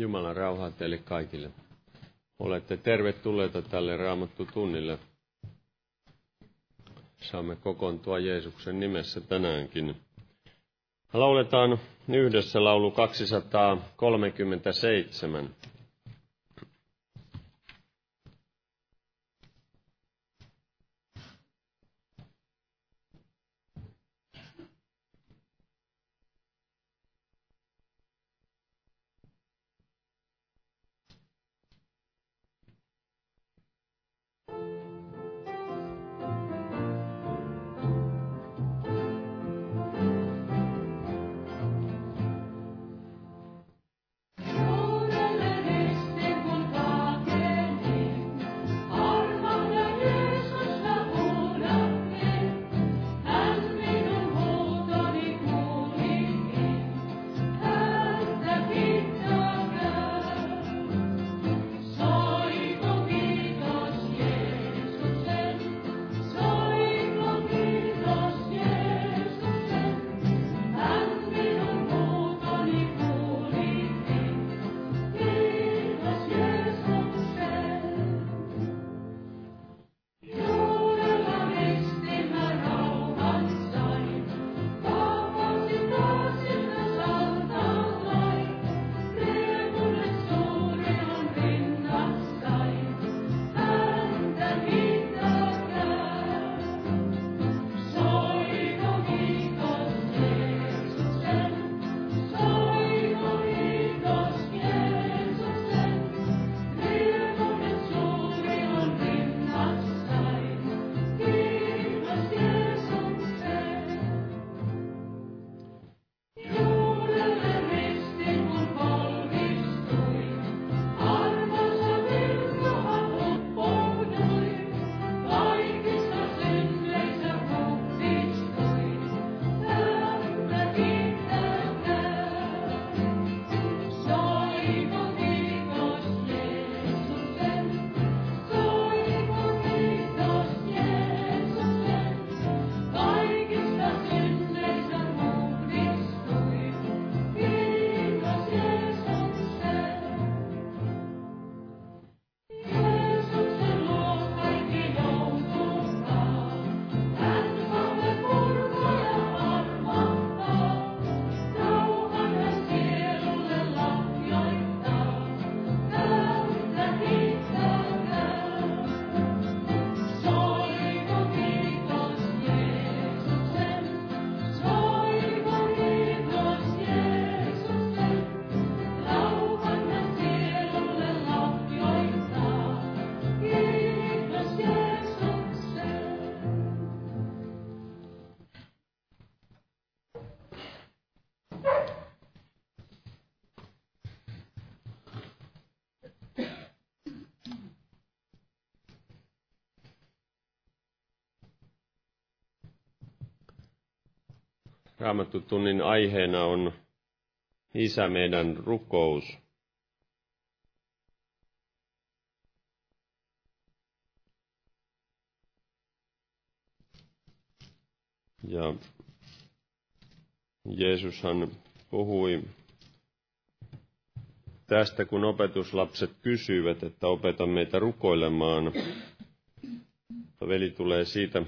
Jumalan rauhaa teille kaikille. Olette tervetulleita tälle raamattu tunnille. Saamme kokoontua Jeesuksen nimessä tänäänkin. Lauletaan yhdessä laulu 237. Raamattutunnin aiheena on Isä meidän rukous. Ja Jeesushan puhui tästä, kun opetuslapset kysyivät, että opeta meitä rukoilemaan. Veli tulee siitä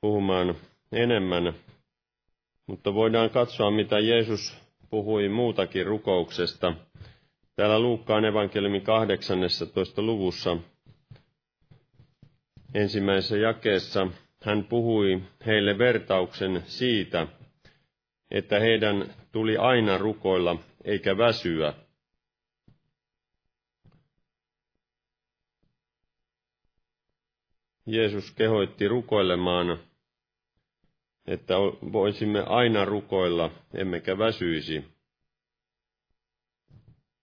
puhumaan enemmän mutta voidaan katsoa, mitä Jeesus puhui muutakin rukouksesta. Täällä Luukkaan evankeliumin 18. luvussa ensimmäisessä jakeessa hän puhui heille vertauksen siitä, että heidän tuli aina rukoilla eikä väsyä. Jeesus kehoitti rukoilemaan että voisimme aina rukoilla, emmekä väsyisi.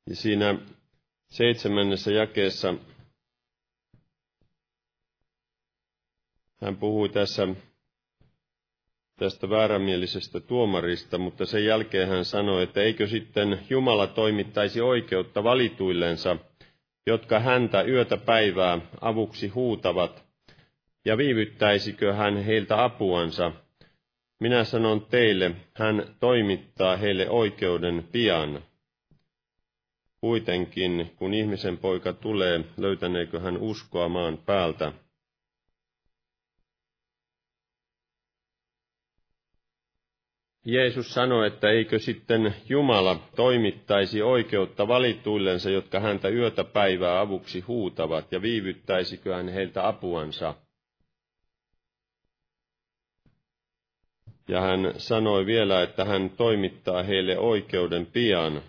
Ja siinä seitsemännessä jakeessa hän puhui tässä tästä väärämielisestä tuomarista, mutta sen jälkeen hän sanoi, että eikö sitten Jumala toimittaisi oikeutta valituillensa, jotka häntä yötä päivää avuksi huutavat, ja viivyttäisikö hän heiltä apuansa, minä sanon teille, hän toimittaa heille oikeuden pian. kuitenkin, kun ihmisen poika tulee, löytäneekö hän uskoa maan päältä? Jeesus sanoi, että eikö sitten Jumala toimittaisi oikeutta valituillensa, jotka häntä yötä päivää avuksi huutavat, ja viivyttäisikö hän heiltä apuansa? Ja hän sanoi vielä, että hän toimittaa heille oikeuden pian.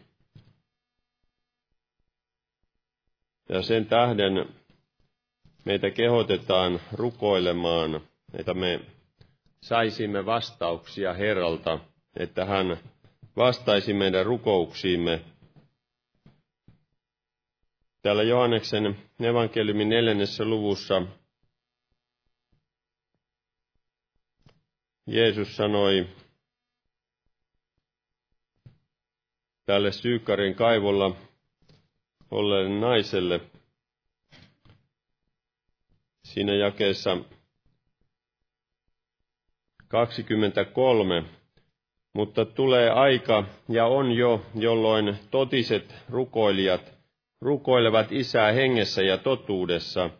Ja sen tähden meitä kehotetaan rukoilemaan, että me saisimme vastauksia Herralta, että hän vastaisi meidän rukouksiimme. Täällä Johanneksen evankeliumin neljännessä luvussa Jeesus sanoi tälle Syykkarin kaivolla olleelle naiselle siinä jakeessa 23. Mutta tulee aika, ja on jo, jolloin totiset rukoilijat rukoilevat isää hengessä ja totuudessa,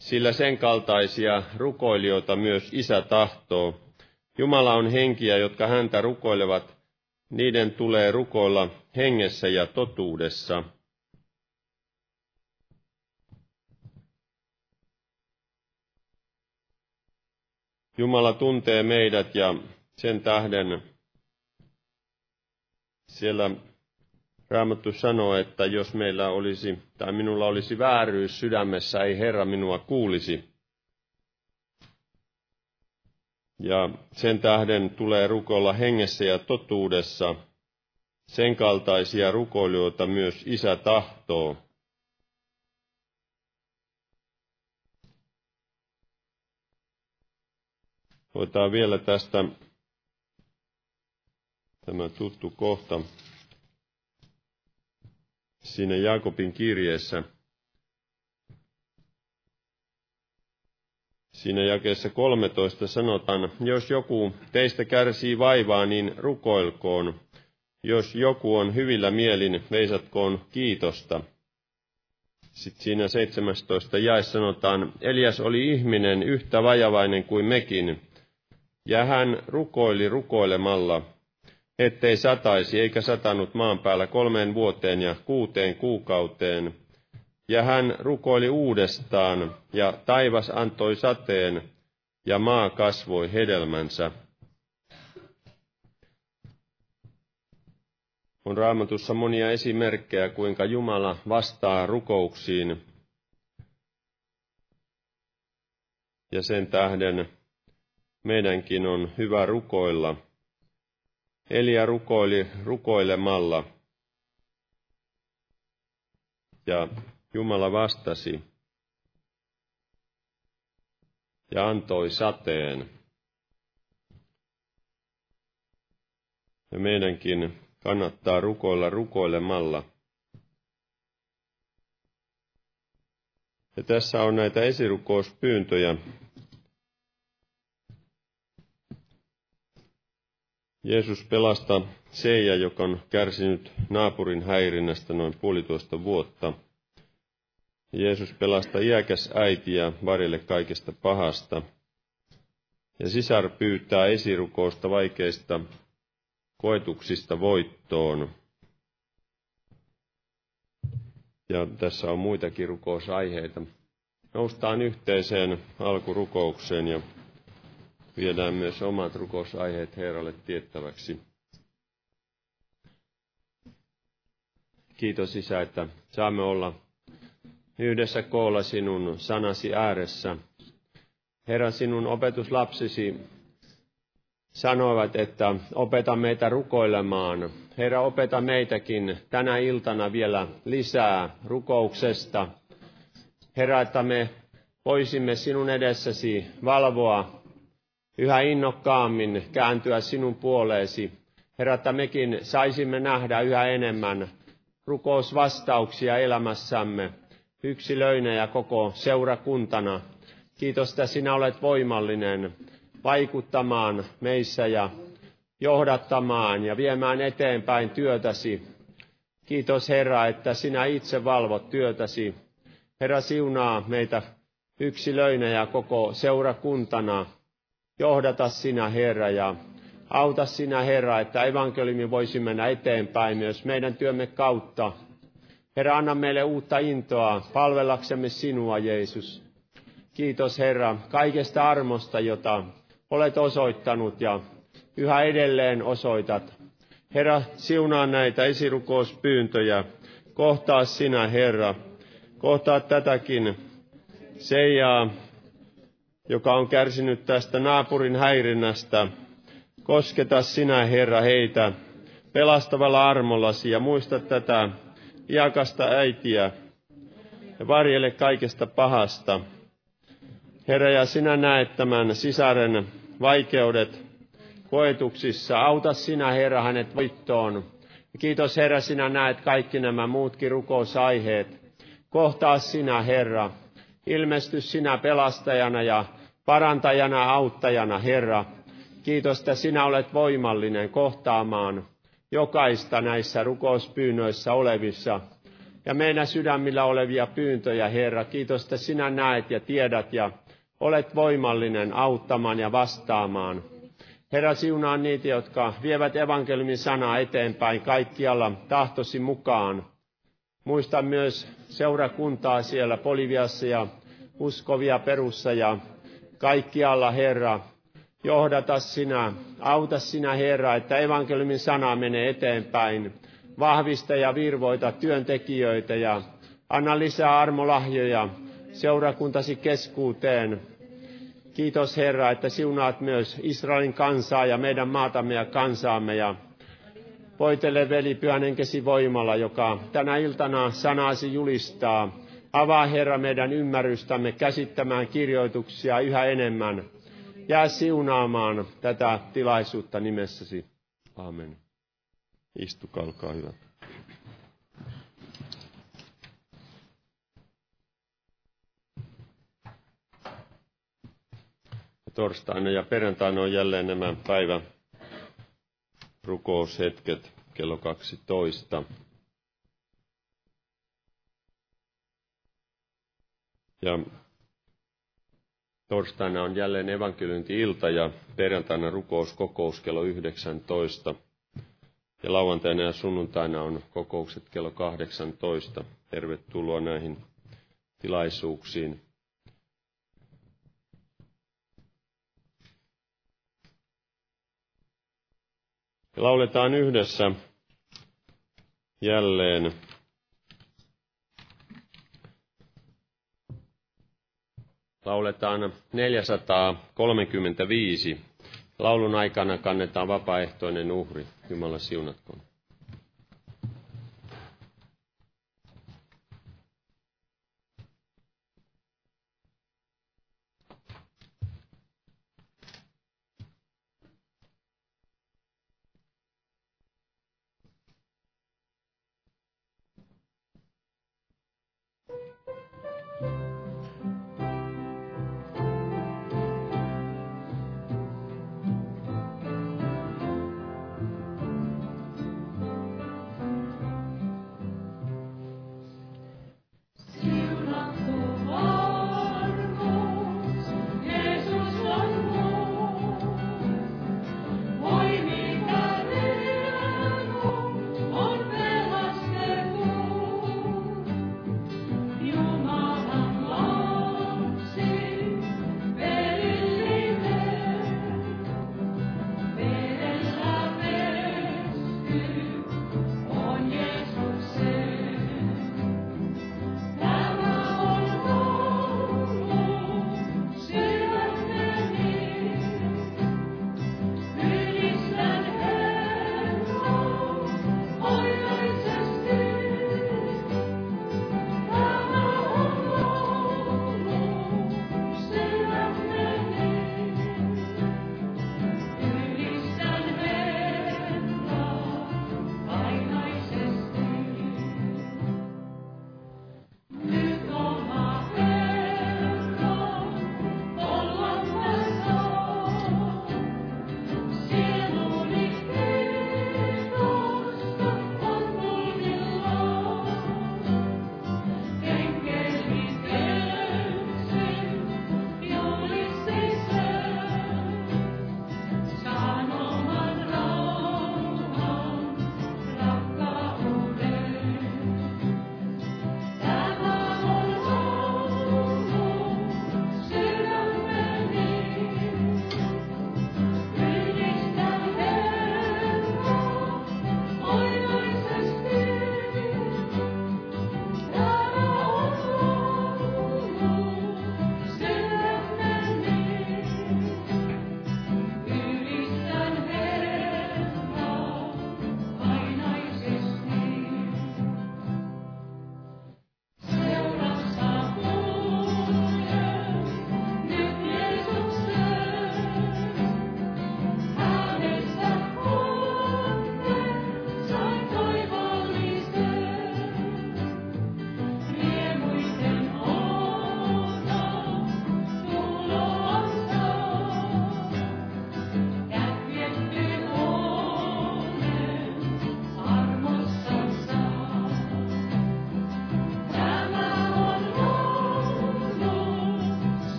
sillä sen kaltaisia rukoilijoita myös isä tahtoo. Jumala on henkiä, jotka häntä rukoilevat, niiden tulee rukoilla hengessä ja totuudessa. Jumala tuntee meidät ja sen tähden siellä Raamattu sanoo, että jos meillä olisi, tai minulla olisi vääryys sydämessä, ei Herra minua kuulisi. Ja sen tähden tulee rukoilla hengessä ja totuudessa. Sen kaltaisia rukoilijoita myös Isä tahtoo. Otetaan vielä tästä tämä tuttu kohta siinä Jaakobin kirjeessä. Siinä jakeessa 13 sanotaan, jos joku teistä kärsii vaivaa, niin rukoilkoon. Jos joku on hyvillä mielin, veisatkoon kiitosta. Sitten siinä 17 jae sanotaan, Elias oli ihminen yhtä vajavainen kuin mekin, ja hän rukoili rukoilemalla, ettei sataisi eikä satanut maan päällä kolmeen vuoteen ja kuuteen kuukauteen. Ja hän rukoili uudestaan, ja taivas antoi sateen, ja maa kasvoi hedelmänsä. On raamatussa monia esimerkkejä, kuinka Jumala vastaa rukouksiin. Ja sen tähden meidänkin on hyvä rukoilla. Elia rukoili rukoilemalla. Ja Jumala vastasi ja antoi sateen. Ja meidänkin kannattaa rukoilla rukoilemalla. Ja tässä on näitä esirukouspyyntöjä, Jeesus pelastaa Seija, joka on kärsinyt naapurin häirinnästä noin puolitoista vuotta. Jeesus pelastaa iäkäs äitiä varille kaikesta pahasta. Ja sisar pyytää esirukousta vaikeista koetuksista voittoon. Ja tässä on muitakin rukousaiheita. Noustaan yhteiseen alkurukoukseen ja viedään myös omat rukousaiheet Herralle tiettäväksi. Kiitos Isä, että saamme olla yhdessä koolla sinun sanasi ääressä. Herra, sinun opetuslapsisi sanoivat, että opeta meitä rukoilemaan. Herra, opeta meitäkin tänä iltana vielä lisää rukouksesta. Herra, että me voisimme sinun edessäsi valvoa yhä innokkaammin kääntyä sinun puoleesi. Herra, että mekin saisimme nähdä yhä enemmän rukousvastauksia elämässämme, yksilöinä ja koko seurakuntana. Kiitos, että sinä olet voimallinen vaikuttamaan meissä ja johdattamaan ja viemään eteenpäin työtäsi. Kiitos Herra, että sinä itse valvot työtäsi. Herra siunaa meitä yksilöinä ja koko seurakuntana. Johdata sinä Herra ja auta sinä Herra, että evankeliumi voisi mennä eteenpäin myös meidän työmme kautta. Herra, anna meille uutta intoa palvellaksemme sinua, Jeesus. Kiitos Herra kaikesta armosta, jota olet osoittanut ja yhä edelleen osoitat. Herra, siunaa näitä esirukouspyyntöjä. Kohtaa sinä, Herra. Kohtaa tätäkin Seijaa, joka on kärsinyt tästä naapurin häirinnästä. Kosketa sinä, Herra, heitä pelastavalla armollasi ja muista tätä iakasta äitiä ja varjele kaikesta pahasta. Herra, ja sinä näet tämän sisaren vaikeudet koetuksissa. Auta sinä, Herra, hänet voittoon. Kiitos, Herra, sinä näet kaikki nämä muutkin rukousaiheet. Kohtaa sinä, Herra. Ilmesty sinä pelastajana ja parantajana, auttajana, Herra. Kiitos, että sinä olet voimallinen kohtaamaan jokaista näissä rukouspyynnöissä olevissa ja meidän sydämillä olevia pyyntöjä, Herra. Kiitos, että sinä näet ja tiedät ja olet voimallinen auttamaan ja vastaamaan. Herra, siunaa niitä, jotka vievät evankeliumin sanaa eteenpäin kaikkialla tahtosi mukaan. Muista myös seurakuntaa siellä Poliviassa ja uskovia perussa ja kaikkialla, Herra. Johdata sinä, auta sinä, Herra, että evankeliumin sana menee eteenpäin. Vahvista ja virvoita työntekijöitä ja anna lisää armolahjoja seurakuntasi keskuuteen Kiitos Herra, että siunaat myös Israelin kansaa ja meidän maatamme ja kansaamme ja voitele veli pyhän voimalla, joka tänä iltana sanasi julistaa. Avaa Herra meidän ymmärrystämme käsittämään kirjoituksia yhä enemmän. Jää siunaamaan tätä tilaisuutta nimessäsi. Amen. Istukaa, olkaa hyvä. torstaina ja perjantaina on jälleen nämä päivä rukoushetket kello 12. Ja torstaina on jälleen evankeliunti-ilta ja perjantaina rukouskokous kello 19. Ja lauantaina ja sunnuntaina on kokoukset kello 18. Tervetuloa näihin tilaisuuksiin. Lauletaan yhdessä jälleen lauletaan 435. Laulun aikana kannetaan vapaaehtoinen uhri. Jumala siunatkoon.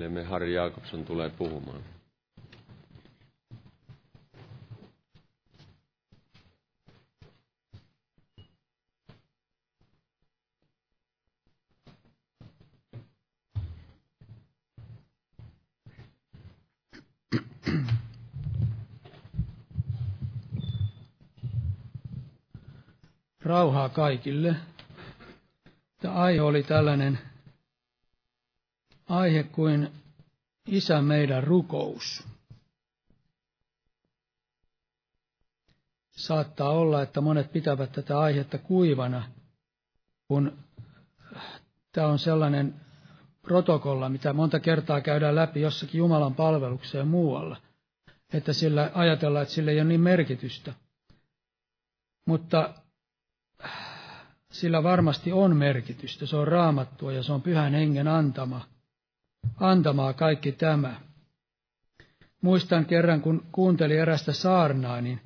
Veljemme Harri Jaakobson tulee puhumaan. Rauhaa kaikille. Tämä aihe oli tällainen aihe kuin Isä meidän rukous. Saattaa olla, että monet pitävät tätä aihetta kuivana, kun tämä on sellainen protokolla, mitä monta kertaa käydään läpi jossakin Jumalan palvelukseen muualla, että sillä ajatellaan, että sillä ei ole niin merkitystä. Mutta sillä varmasti on merkitystä. Se on raamattua ja se on pyhän hengen antama, antamaa kaikki tämä. Muistan kerran, kun kuuntelin erästä saarnaa, niin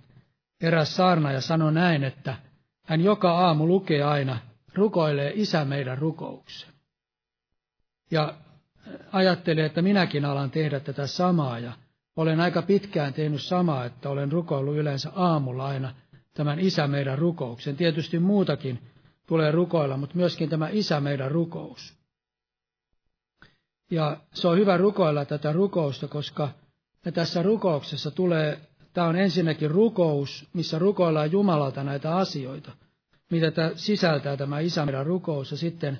eräs saarnaaja sanoi näin, että hän joka aamu lukee aina, rukoilee isä meidän rukouksen. Ja ajattelin, että minäkin alan tehdä tätä samaa ja olen aika pitkään tehnyt samaa, että olen rukoillut yleensä aamulla aina tämän isä meidän rukouksen. Tietysti muutakin tulee rukoilla, mutta myöskin tämä isä meidän rukous. Ja se on hyvä rukoilla tätä rukousta, koska tässä rukouksessa tulee, tämä on ensinnäkin rukous, missä rukoillaan Jumalalta näitä asioita, mitä tämä sisältää tämä isä meidän rukous. Ja sitten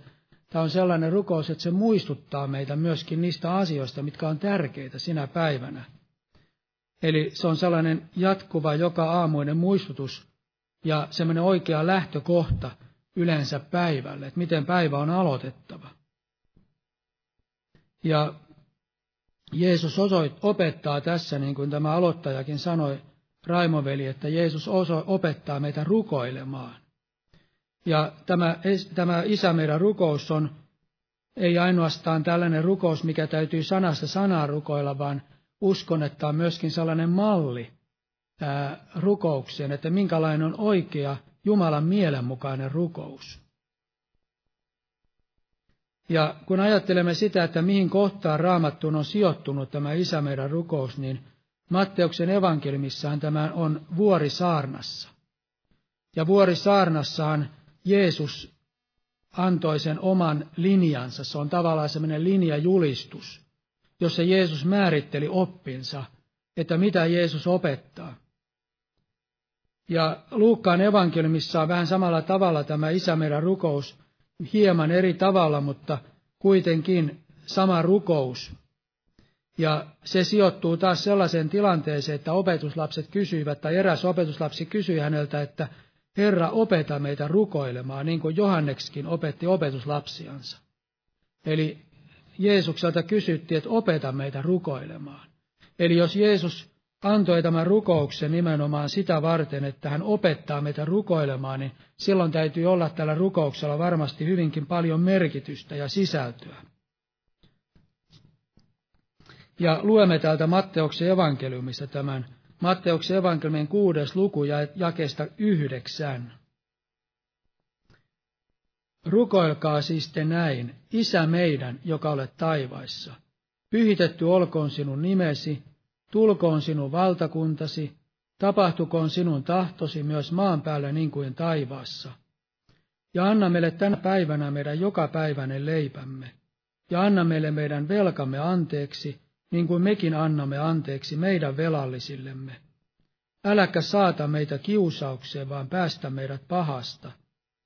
tämä on sellainen rukous, että se muistuttaa meitä myöskin niistä asioista, mitkä on tärkeitä sinä päivänä. Eli se on sellainen jatkuva joka aamuinen muistutus ja semmoinen oikea lähtökohta – yleensä päivälle, että miten päivä on aloitettava. Ja Jeesus osoit, opettaa tässä, niin kuin tämä aloittajakin sanoi, Raimoveli, että Jeesus opettaa meitä rukoilemaan. Ja tämä, tämä isä meidän rukous on ei ainoastaan tällainen rukous, mikä täytyy sanasta sanaa rukoilla, vaan uskon, että on myöskin sellainen malli ää, rukoukseen, että minkälainen on oikea Jumalan mielenmukainen rukous. Ja kun ajattelemme sitä, että mihin kohtaan raamattuun on sijoittunut tämä Isä meidän rukous, niin Matteuksen evankeliumissaan tämä on vuorisaarnassa. Ja vuorisaarnassaan Jeesus antoi sen oman linjansa. Se on tavallaan semmoinen linjajulistus, jossa Jeesus määritteli oppinsa, että mitä Jeesus opettaa. Ja Luukkaan evankeliumissa on vähän samalla tavalla tämä Isä meidän rukous, hieman eri tavalla, mutta kuitenkin sama rukous. Ja se sijoittuu taas sellaiseen tilanteeseen, että opetuslapset kysyivät, tai eräs opetuslapsi kysyi häneltä, että Herra, opeta meitä rukoilemaan, niin kuin Johannekskin opetti opetuslapsiansa. Eli Jeesukselta kysyttiin, että opeta meitä rukoilemaan. Eli jos Jeesus antoi tämän rukouksen nimenomaan sitä varten, että hän opettaa meitä rukoilemaan, niin silloin täytyy olla tällä rukouksella varmasti hyvinkin paljon merkitystä ja sisältöä. Ja luemme täältä Matteuksen evankeliumista tämän Matteuksen evankeliumin kuudes luku ja jakesta yhdeksän. Rukoilkaa siis te näin, Isä meidän, joka olet taivaissa. Pyhitetty olkoon sinun nimesi, Tulkoon sinun valtakuntasi, tapahtukoon sinun tahtosi myös maan päällä niin kuin taivaassa. Ja anna meille tänä päivänä meidän jokapäiväinen leipämme, ja anna meille meidän velkamme anteeksi, niin kuin mekin annamme anteeksi meidän velallisillemme. Äläkä saata meitä kiusaukseen, vaan päästä meidät pahasta,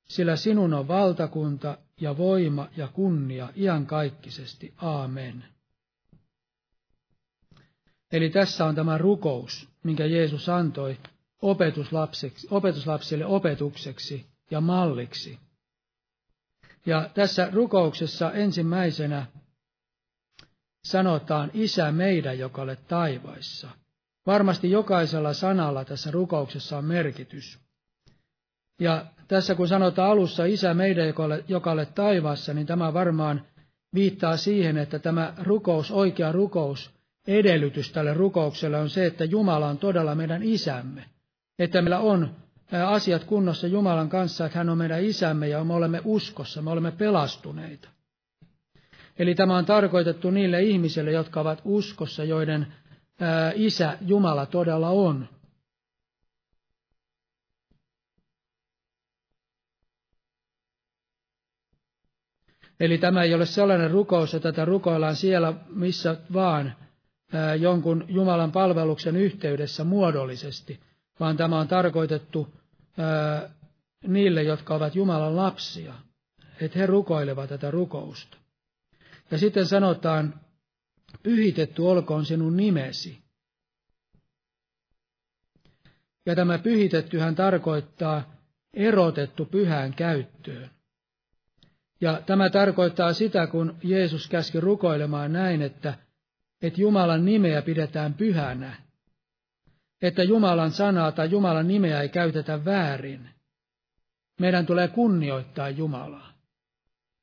sillä sinun on valtakunta ja voima ja kunnia iankaikkisesti. Aamen. Eli tässä on tämä rukous, minkä Jeesus antoi opetuslapsille opetukseksi ja malliksi. Ja tässä rukouksessa ensimmäisenä sanotaan Isä meidän, joka olet taivaissa. Varmasti jokaisella sanalla tässä rukouksessa on merkitys. Ja tässä kun sanotaan alussa Isä meidän, joka olet, taivaassa, niin tämä varmaan viittaa siihen, että tämä rukous, oikea rukous, edellytys tälle rukoukselle on se, että Jumala on todella meidän isämme. Että meillä on asiat kunnossa Jumalan kanssa, että hän on meidän isämme ja me olemme uskossa, me olemme pelastuneita. Eli tämä on tarkoitettu niille ihmisille, jotka ovat uskossa, joiden isä Jumala todella on. Eli tämä ei ole sellainen rukous, että tätä rukoillaan siellä missä vaan jonkun Jumalan palveluksen yhteydessä muodollisesti, vaan tämä on tarkoitettu niille, jotka ovat Jumalan lapsia, että he rukoilevat tätä rukousta. Ja sitten sanotaan, pyhitetty olkoon sinun nimesi. Ja tämä pyhitettyhän tarkoittaa erotettu pyhään käyttöön. Ja tämä tarkoittaa sitä, kun Jeesus käski rukoilemaan näin, että, että Jumalan nimeä pidetään pyhänä. Että Jumalan sanaa tai Jumalan nimeä ei käytetä väärin. Meidän tulee kunnioittaa Jumalaa.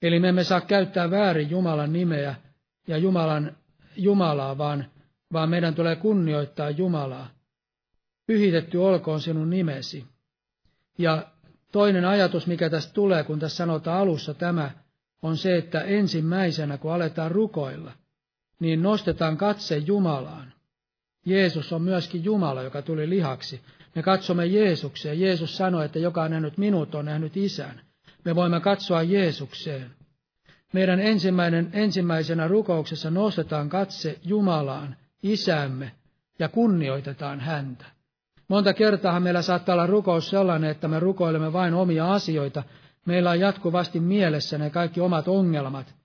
Eli me emme saa käyttää väärin Jumalan nimeä ja Jumalan, Jumalaa, vaan, vaan meidän tulee kunnioittaa Jumalaa. Pyhitetty olkoon sinun nimesi. Ja toinen ajatus, mikä tästä tulee, kun tässä sanotaan alussa tämä, on se, että ensimmäisenä, kun aletaan rukoilla, niin nostetaan katse Jumalaan. Jeesus on myöskin Jumala, joka tuli lihaksi. Me katsomme Jeesukseen. Jeesus sanoi, että joka on nähnyt minut, on nähnyt isän. Me voimme katsoa Jeesukseen. Meidän ensimmäinen, ensimmäisenä rukouksessa nostetaan katse Jumalaan, isämme, ja kunnioitetaan häntä. Monta kertaa meillä saattaa olla rukous sellainen, että me rukoilemme vain omia asioita. Meillä on jatkuvasti mielessä ne kaikki omat ongelmat.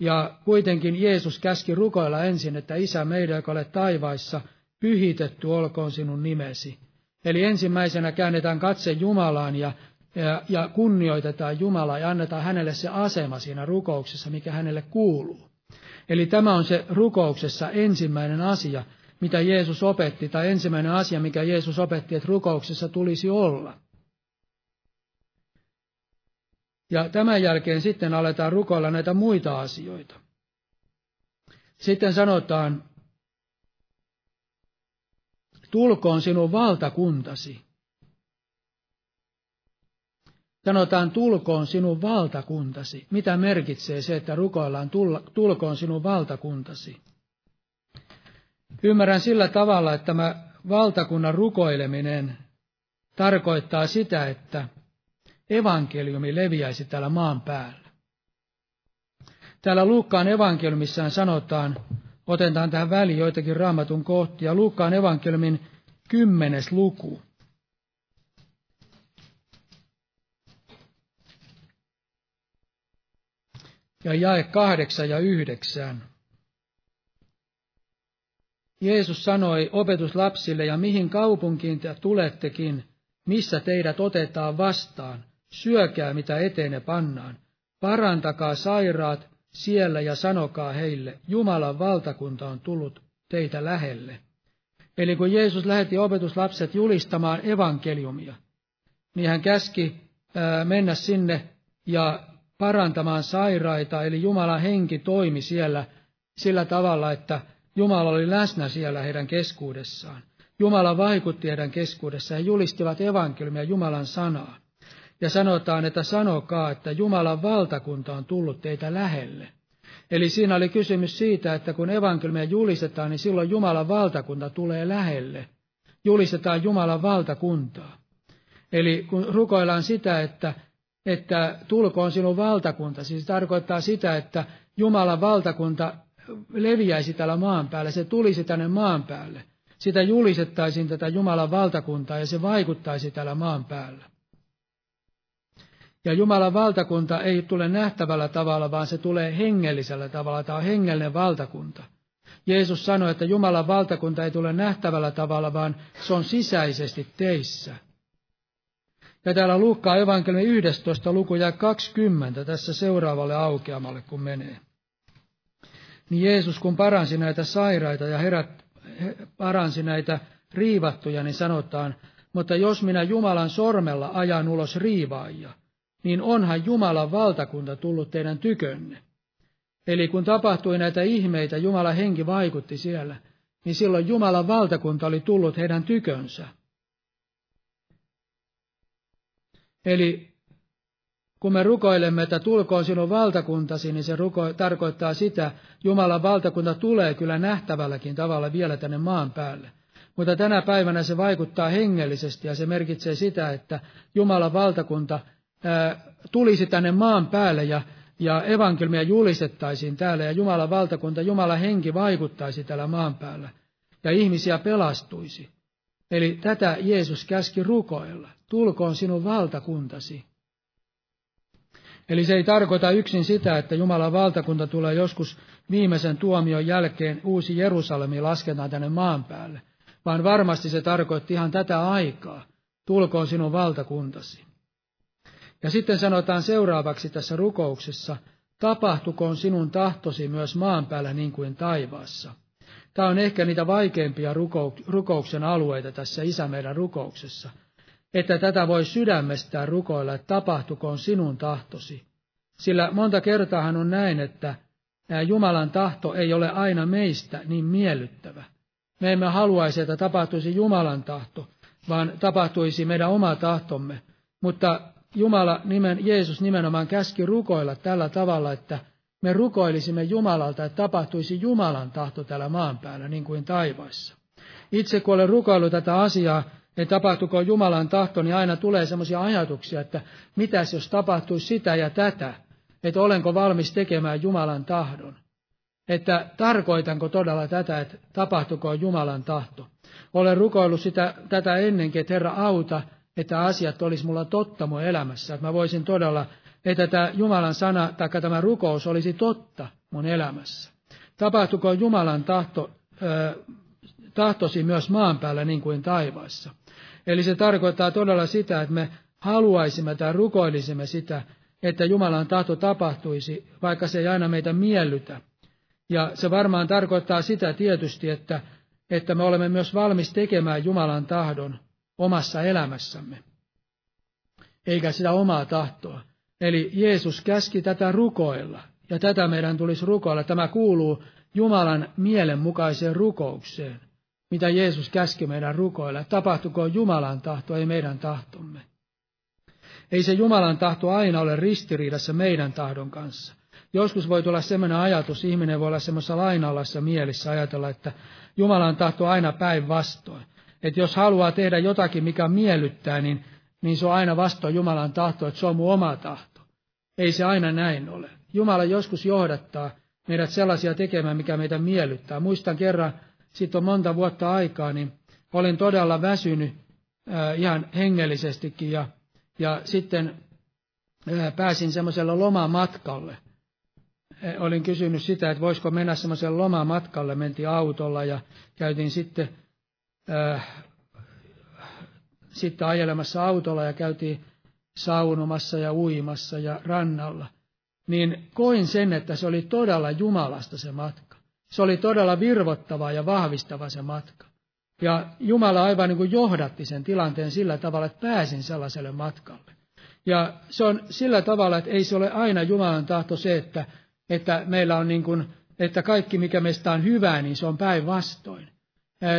Ja kuitenkin Jeesus käski rukoilla ensin, että Isä meidän, joka olet taivaissa, pyhitetty olkoon sinun nimesi. Eli ensimmäisenä käännetään katse Jumalaan ja, ja, ja kunnioitetaan Jumalaa ja annetaan hänelle se asema siinä rukouksessa, mikä hänelle kuuluu. Eli tämä on se rukouksessa ensimmäinen asia, mitä Jeesus opetti, tai ensimmäinen asia, mikä Jeesus opetti, että rukouksessa tulisi olla. Ja tämän jälkeen sitten aletaan rukoilla näitä muita asioita. Sitten sanotaan, tulkoon sinun valtakuntasi. Sanotaan, tulkoon sinun valtakuntasi. Mitä merkitsee se, että rukoillaan, tulkoon sinun valtakuntasi? Ymmärrän sillä tavalla, että tämä valtakunnan rukoileminen tarkoittaa sitä, että evankeliumi leviäisi täällä maan päällä. Täällä Luukkaan evankeliumissaan sanotaan, otetaan tähän väliin joitakin raamatun kohtia, Luukkaan evankeliumin kymmenes luku. Ja jae kahdeksan ja yhdeksän. Jeesus sanoi opetuslapsille, ja mihin kaupunkiin te tulettekin, missä teidät otetaan vastaan, syökää mitä eteenne pannaan, parantakaa sairaat siellä ja sanokaa heille, Jumalan valtakunta on tullut teitä lähelle. Eli kun Jeesus lähetti opetuslapset julistamaan evankeliumia, niin hän käski mennä sinne ja parantamaan sairaita, eli Jumalan henki toimi siellä sillä tavalla, että Jumala oli läsnä siellä heidän keskuudessaan. Jumala vaikutti heidän keskuudessaan ja julistivat evankeliumia Jumalan sanaa. Ja sanotaan, että sanokaa, että Jumalan valtakunta on tullut teitä lähelle. Eli siinä oli kysymys siitä, että kun evankeliumia julistetaan, niin silloin Jumalan valtakunta tulee lähelle. Julistetaan Jumalan valtakuntaa. Eli kun rukoillaan sitä, että, että tulkoon sinun valtakunta, siis tarkoittaa sitä, että Jumalan valtakunta leviäisi täällä maan päällä, se tulisi tänne maan päälle. Sitä julistettaisiin tätä Jumalan valtakuntaa ja se vaikuttaisi täällä maan päällä. Ja Jumalan valtakunta ei tule nähtävällä tavalla, vaan se tulee hengellisellä tavalla. Tämä on hengellinen valtakunta. Jeesus sanoi, että Jumalan valtakunta ei tule nähtävällä tavalla, vaan se on sisäisesti teissä. Ja täällä Luukkaa evankeliumi 11 luku ja 20 tässä seuraavalle aukeamalle, kun menee niin Jeesus kun paransi näitä sairaita ja herät, paransi näitä riivattuja, niin sanotaan, mutta jos minä Jumalan sormella ajan ulos riivaajia, niin onhan Jumalan valtakunta tullut teidän tykönne. Eli kun tapahtui näitä ihmeitä, Jumalan henki vaikutti siellä, niin silloin Jumalan valtakunta oli tullut heidän tykönsä. Eli kun me rukoilemme, että tulkoon sinun valtakuntasi, niin se ruko, tarkoittaa sitä, Jumalan valtakunta tulee kyllä nähtävälläkin tavalla vielä tänne maan päälle. Mutta tänä päivänä se vaikuttaa hengellisesti ja se merkitsee sitä, että Jumalan valtakunta tulisi tänne maan päälle ja, ja evankelmia julistettaisiin täällä ja Jumalan valtakunta, Jumalan henki vaikuttaisi täällä maan päällä ja ihmisiä pelastuisi. Eli tätä Jeesus käski rukoilla. Tulkoon sinun valtakuntasi. Eli se ei tarkoita yksin sitä, että Jumalan valtakunta tulee joskus viimeisen tuomion jälkeen uusi Jerusalemi lasketaan tänne maan päälle, vaan varmasti se tarkoitti ihan tätä aikaa. Tulkoon sinun valtakuntasi. Ja sitten sanotaan seuraavaksi tässä rukouksessa, tapahtukoon sinun tahtosi myös maan päällä niin kuin taivaassa. Tämä on ehkä niitä vaikeimpia rukouksen alueita tässä Isä meidän rukouksessa, että tätä voi sydämestään rukoilla, että tapahtukoon sinun tahtosi. Sillä monta kertaahan on näin, että Jumalan tahto ei ole aina meistä niin miellyttävä. Me emme haluaisi, että tapahtuisi Jumalan tahto, vaan tapahtuisi meidän oma tahtomme. Mutta Jumala, nimen, Jeesus nimenomaan käski rukoilla tällä tavalla, että me rukoilisimme Jumalalta, että tapahtuisi Jumalan tahto täällä maan päällä, niin kuin taivaissa. Itse kun olen rukoillut tätä asiaa, että tapahtuko Jumalan tahto, niin aina tulee sellaisia ajatuksia, että mitäs jos tapahtuisi sitä ja tätä, että olenko valmis tekemään Jumalan tahdon. Että tarkoitanko todella tätä, että tapahtuko Jumalan tahto. Olen rukoillut sitä, tätä ennenkin, että Herra auta, että asiat olisi mulla totta mun elämässä. Että mä voisin todella, että tämä Jumalan sana tai tämä rukous olisi totta mun elämässä. Tapahtuko Jumalan tahto, tahtosi myös maan päällä niin kuin taivaassa. Eli se tarkoittaa todella sitä, että me haluaisimme tai rukoilisimme sitä, että Jumalan tahto tapahtuisi, vaikka se ei aina meitä miellytä. Ja se varmaan tarkoittaa sitä tietysti, että, että me olemme myös valmis tekemään Jumalan tahdon omassa elämässämme, eikä sitä omaa tahtoa. Eli Jeesus käski tätä rukoilla, ja tätä meidän tulisi rukoilla. Tämä kuuluu Jumalan mielenmukaiseen rukoukseen mitä Jeesus käski meidän rukoilla. Tapahtuko Jumalan tahto, ei meidän tahtomme. Ei se Jumalan tahto aina ole ristiriidassa meidän tahdon kanssa. Joskus voi tulla sellainen ajatus, ihminen voi olla semmoisessa lainallassa mielissä ajatella, että Jumalan tahto aina päinvastoin. Että jos haluaa tehdä jotakin, mikä miellyttää, niin, niin se on aina vastoin Jumalan tahto, että se on mun oma tahto. Ei se aina näin ole. Jumala joskus johdattaa meidät sellaisia tekemään, mikä meitä miellyttää. Muistan kerran, sitten on monta vuotta aikaa, niin olin todella väsynyt äh, ihan hengellisestikin ja, ja sitten äh, pääsin semmoiselle lomamatkalle. Äh, olin kysynyt sitä, että voisiko mennä semmoiselle lomamatkalle, mentiin autolla ja käytiin sitten, sitten ajelemassa autolla ja käytiin saunomassa ja uimassa ja rannalla. Niin koin sen, että se oli todella Jumalasta se matka. Se oli todella virvottava ja vahvistava se matka. Ja Jumala aivan niin kuin johdatti sen tilanteen sillä tavalla, että pääsin sellaiselle matkalle. Ja se on sillä tavalla, että ei se ole aina Jumalan tahto se, että, että meillä on niin kuin, että kaikki mikä meistä on hyvää, niin se on päinvastoin.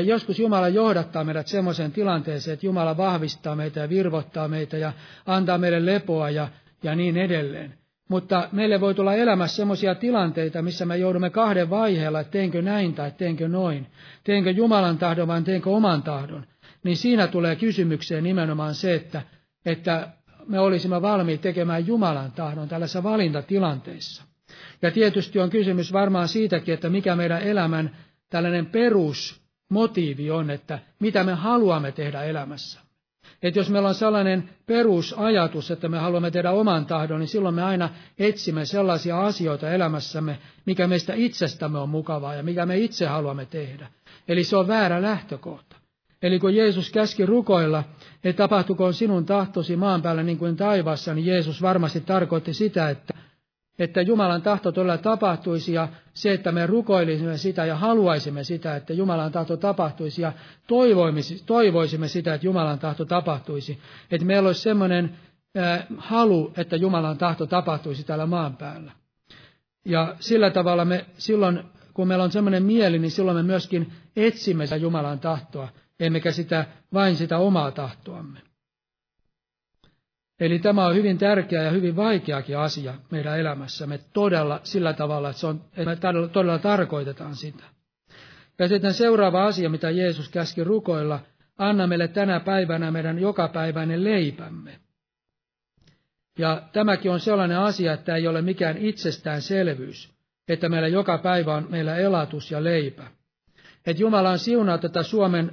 Joskus Jumala johdattaa meidät semmoiseen tilanteeseen, että Jumala vahvistaa meitä ja virvottaa meitä ja antaa meille lepoa ja, ja niin edelleen. Mutta meille voi tulla elämässä sellaisia tilanteita, missä me joudumme kahden vaiheella, että teenkö näin tai teenkö noin. Teenkö Jumalan tahdon vai teenkö oman tahdon. Niin siinä tulee kysymykseen nimenomaan se, että, että me olisimme valmiit tekemään Jumalan tahdon tällaisessa valintatilanteissa. Ja tietysti on kysymys varmaan siitäkin, että mikä meidän elämän tällainen perusmotiivi on, että mitä me haluamme tehdä elämässä. Että jos meillä on sellainen perusajatus, että me haluamme tehdä oman tahdon, niin silloin me aina etsimme sellaisia asioita elämässämme, mikä meistä itsestämme on mukavaa ja mikä me itse haluamme tehdä. Eli se on väärä lähtökohta. Eli kun Jeesus käski rukoilla, että tapahtukoon sinun tahtosi maan päällä niin kuin taivaassa, niin Jeesus varmasti tarkoitti sitä, että että Jumalan tahto todella tapahtuisi ja se, että me rukoilisimme sitä ja haluaisimme sitä, että Jumalan tahto tapahtuisi ja toivoisimme sitä, että Jumalan tahto tapahtuisi. Että meillä olisi semmoinen halu, että Jumalan tahto tapahtuisi täällä maan päällä. Ja sillä tavalla me silloin, kun meillä on semmoinen mieli, niin silloin me myöskin etsimme sitä Jumalan tahtoa, emmekä sitä, vain sitä omaa tahtoamme. Eli tämä on hyvin tärkeä ja hyvin vaikeakin asia meidän elämässämme todella sillä tavalla, että, se on, että me todella tarkoitetaan sitä. Ja sitten seuraava asia, mitä Jeesus käski rukoilla, anna meille tänä päivänä meidän jokapäiväinen leipämme. Ja tämäkin on sellainen asia, että ei ole mikään itsestäänselvyys, että meillä joka päivä on meillä elatus ja leipä. Että Jumala on siunaa tätä Suomen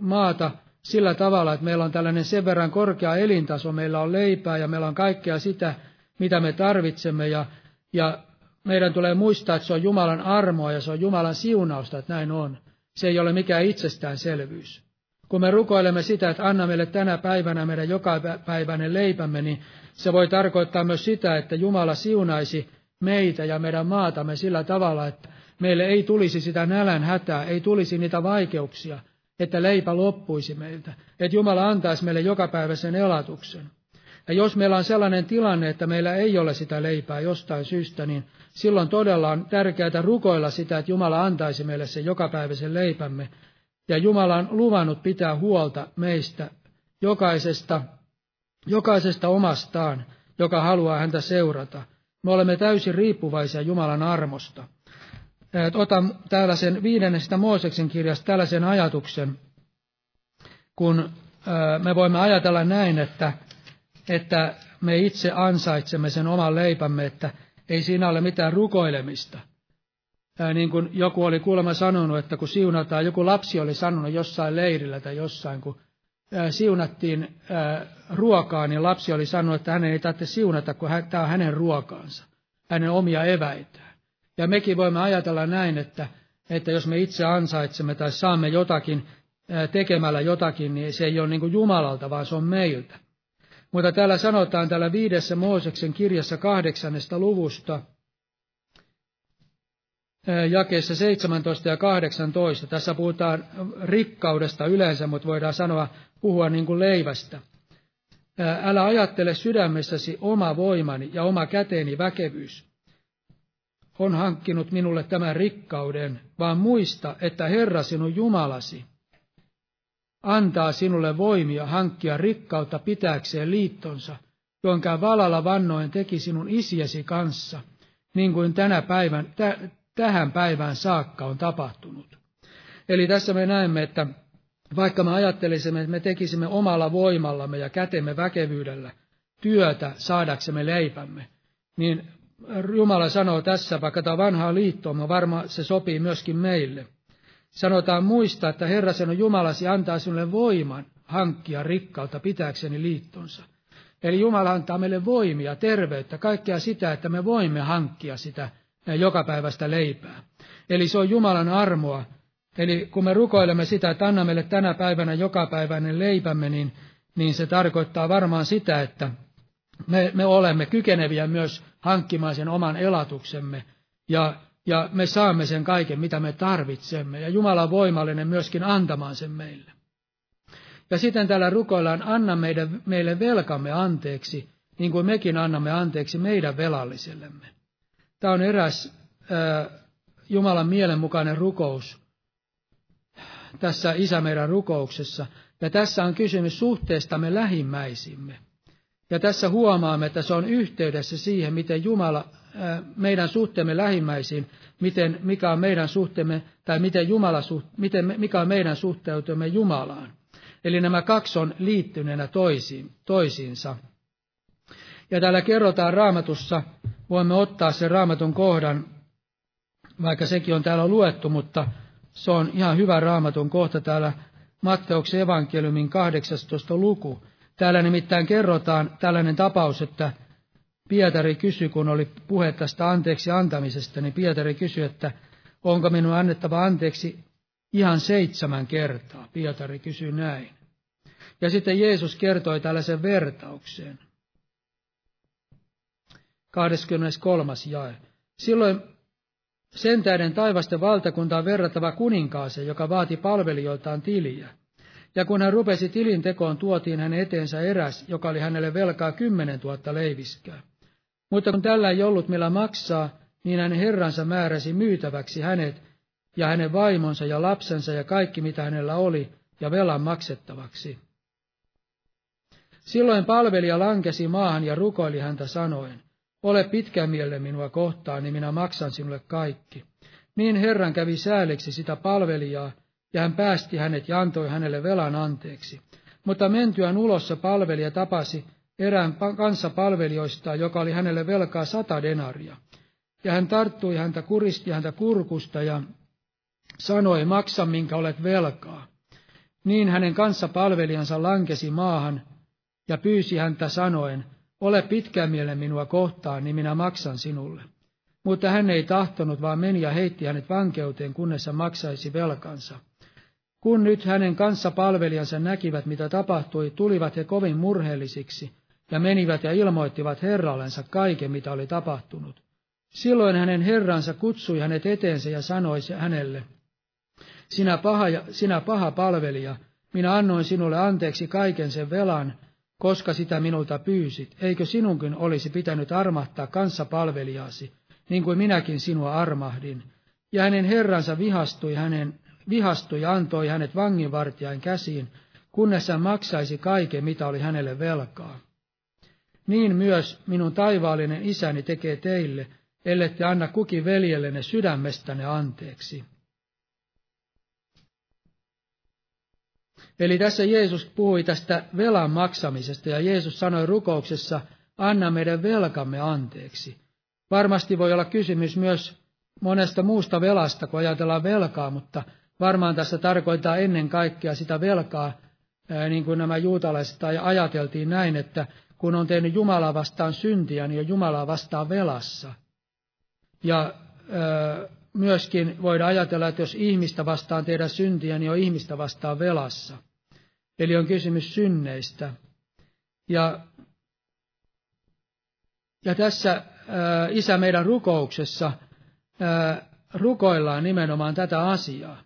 maata sillä tavalla, että meillä on tällainen sen verran korkea elintaso, meillä on leipää ja meillä on kaikkea sitä, mitä me tarvitsemme. Ja, ja meidän tulee muistaa, että se on Jumalan armoa ja se on Jumalan siunausta, että näin on. Se ei ole mikään itsestäänselvyys. Kun me rukoilemme sitä, että anna meille tänä päivänä meidän jokapäiväinen leipämme, niin se voi tarkoittaa myös sitä, että Jumala siunaisi meitä ja meidän maatamme sillä tavalla, että meille ei tulisi sitä nälän hätää, ei tulisi niitä vaikeuksia, että leipä loppuisi meiltä, että Jumala antaisi meille jokapäiväisen elatuksen. Ja jos meillä on sellainen tilanne, että meillä ei ole sitä leipää jostain syystä, niin silloin todella on tärkeää rukoilla sitä, että Jumala antaisi meille sen jokapäiväisen leipämme. Ja Jumala on luvannut pitää huolta meistä, jokaisesta, jokaisesta omastaan, joka haluaa häntä seurata. Me olemme täysin riippuvaisia Jumalan armosta. Otan tällaisen viidennestä Mooseksen kirjasta tällaisen ajatuksen, kun me voimme ajatella näin, että, että me itse ansaitsemme sen oman leipämme, että ei siinä ole mitään rukoilemista. Niin kuin joku oli kuulemma sanonut, että kun siunataan, joku lapsi oli sanonut jossain leirillä tai jossain, kun siunattiin ruokaa, niin lapsi oli sanonut, että hänen ei tarvitse siunata, kun tämä on hänen ruokaansa, hänen omia eväitään. Ja mekin voimme ajatella näin, että, että jos me itse ansaitsemme tai saamme jotakin tekemällä jotakin, niin se ei ole niin Jumalalta, vaan se on meiltä. Mutta täällä sanotaan täällä viidessä Mooseksen kirjassa kahdeksannesta luvusta, jakeessa 17 ja 18. Tässä puhutaan rikkaudesta yleensä, mutta voidaan sanoa puhua niin kuin leivästä. Älä ajattele sydämessäsi oma voimani ja oma käteeni väkevyys, on hankkinut minulle tämän rikkauden, vaan muista, että Herra sinun Jumalasi antaa sinulle voimia hankkia rikkautta pitääkseen liittonsa, jonka valalla vannoen teki sinun isiesi kanssa, niin kuin tänä päivän, tä, tähän päivään saakka on tapahtunut. Eli tässä me näemme, että vaikka me ajattelisimme, että me tekisimme omalla voimallamme ja kätemme väkevyydellä työtä saadaksemme leipämme, niin Jumala sanoo tässä, vaikka tämä vanhaa liittoa, varmaan se sopii myöskin meille. Sanotaan muista, että Herra on Jumalasi antaa sinulle voiman hankkia rikkautta pitääkseni liittonsa. Eli Jumala antaa meille voimia, terveyttä, kaikkea sitä, että me voimme hankkia sitä jokapäiväistä leipää. Eli se on Jumalan armoa. Eli kun me rukoilemme sitä, että anna meille tänä päivänä jokapäiväinen leipämme, niin, niin se tarkoittaa varmaan sitä, että me, me olemme kykeneviä myös hankkimaan sen oman elatuksemme ja, ja me saamme sen kaiken, mitä me tarvitsemme. Ja Jumala on voimallinen myöskin antamaan sen meille. Ja sitten täällä rukoillaan, anna meidän, meille velkamme anteeksi, niin kuin mekin annamme anteeksi meidän velallisellemme. Tämä on eräs äh, Jumalan mielenmukainen rukous tässä Isä meidän rukouksessa. Ja tässä on kysymys suhteestamme lähimmäisimme. Ja tässä huomaamme, että se on yhteydessä siihen, miten Jumala, meidän suhteemme lähimmäisiin, miten, mikä on meidän suhteemme, tai miten, Jumala, miten, mikä on meidän suhteutumme Jumalaan. Eli nämä kaksi on liittyneenä toisiin, toisiinsa. Ja täällä kerrotaan raamatussa, voimme ottaa sen raamatun kohdan, vaikka sekin on täällä luettu, mutta se on ihan hyvä raamatun kohta täällä Matteuksen evankeliumin 18. luku. Täällä nimittäin kerrotaan tällainen tapaus, että Pietari kysyi, kun oli puhe tästä anteeksi antamisesta, niin Pietari kysyi, että onko minun annettava anteeksi ihan seitsemän kertaa. Pietari kysyi näin. Ja sitten Jeesus kertoi tällaisen vertauksen. 23. jae. Silloin sen tähden taivasten valtakunta on verrattava kuninkaaseen, joka vaati palvelijoiltaan tiliä. Ja kun hän rupesi tilintekoon, tuotiin hänen eteensä eräs, joka oli hänelle velkaa kymmenen tuhatta leiviskää. Mutta kun tällä ei ollut millä maksaa, niin hänen herransa määräsi myytäväksi hänet ja hänen vaimonsa ja lapsensa ja kaikki mitä hänellä oli, ja velan maksettavaksi. Silloin palvelija lankesi maahan ja rukoili häntä sanoen, ole pitkä mielle minua kohtaan, niin minä maksan sinulle kaikki. Niin Herran kävi sääliksi sitä palvelijaa, ja hän päästi hänet ja antoi hänelle velan anteeksi. Mutta mentyään ulossa palvelija tapasi erään kanssa palvelijoista, joka oli hänelle velkaa sata denaria. Ja hän tarttui häntä, kuristi häntä kurkusta ja sanoi, maksa minkä olet velkaa. Niin hänen kanssa palvelijansa lankesi maahan ja pyysi häntä sanoen, ole pitkään mielen minua kohtaan, niin minä maksan sinulle. Mutta hän ei tahtonut, vaan meni ja heitti hänet vankeuteen, kunnes hän maksaisi velkansa. Kun nyt hänen kanssa palvelijansa näkivät, mitä tapahtui, tulivat he kovin murheellisiksi ja menivät ja ilmoittivat herrallensa kaiken, mitä oli tapahtunut. Silloin hänen herransa kutsui hänet eteensä ja sanoi hänelle, sinä paha, sinä paha palvelija, minä annoin sinulle anteeksi kaiken sen velan, koska sitä minulta pyysit. Eikö sinunkin olisi pitänyt armahtaa palvelijasi, niin kuin minäkin sinua armahdin? Ja hänen herransa vihastui, hänen, vihastui ja antoi hänet vanginvartijain käsiin, kunnes hän maksaisi kaiken, mitä oli hänelle velkaa. Niin myös minun taivaallinen isäni tekee teille, ellette anna kukin veljellenne sydämestänne anteeksi. Eli tässä Jeesus puhui tästä velan maksamisesta ja Jeesus sanoi rukouksessa, anna meidän velkamme anteeksi. Varmasti voi olla kysymys myös monesta muusta velasta, kun ajatellaan velkaa, mutta varmaan tässä tarkoittaa ennen kaikkea sitä velkaa, niin kuin nämä juutalaiset ajateltiin näin, että kun on tehnyt Jumalaa vastaan syntiä, niin on Jumalaa vastaan velassa. Ja myöskin voidaan ajatella, että jos ihmistä vastaan tehdä syntiä, niin on ihmistä vastaan velassa. Eli on kysymys synneistä. Ja, ja tässä Isä meidän rukouksessa rukoillaan nimenomaan tätä asiaa.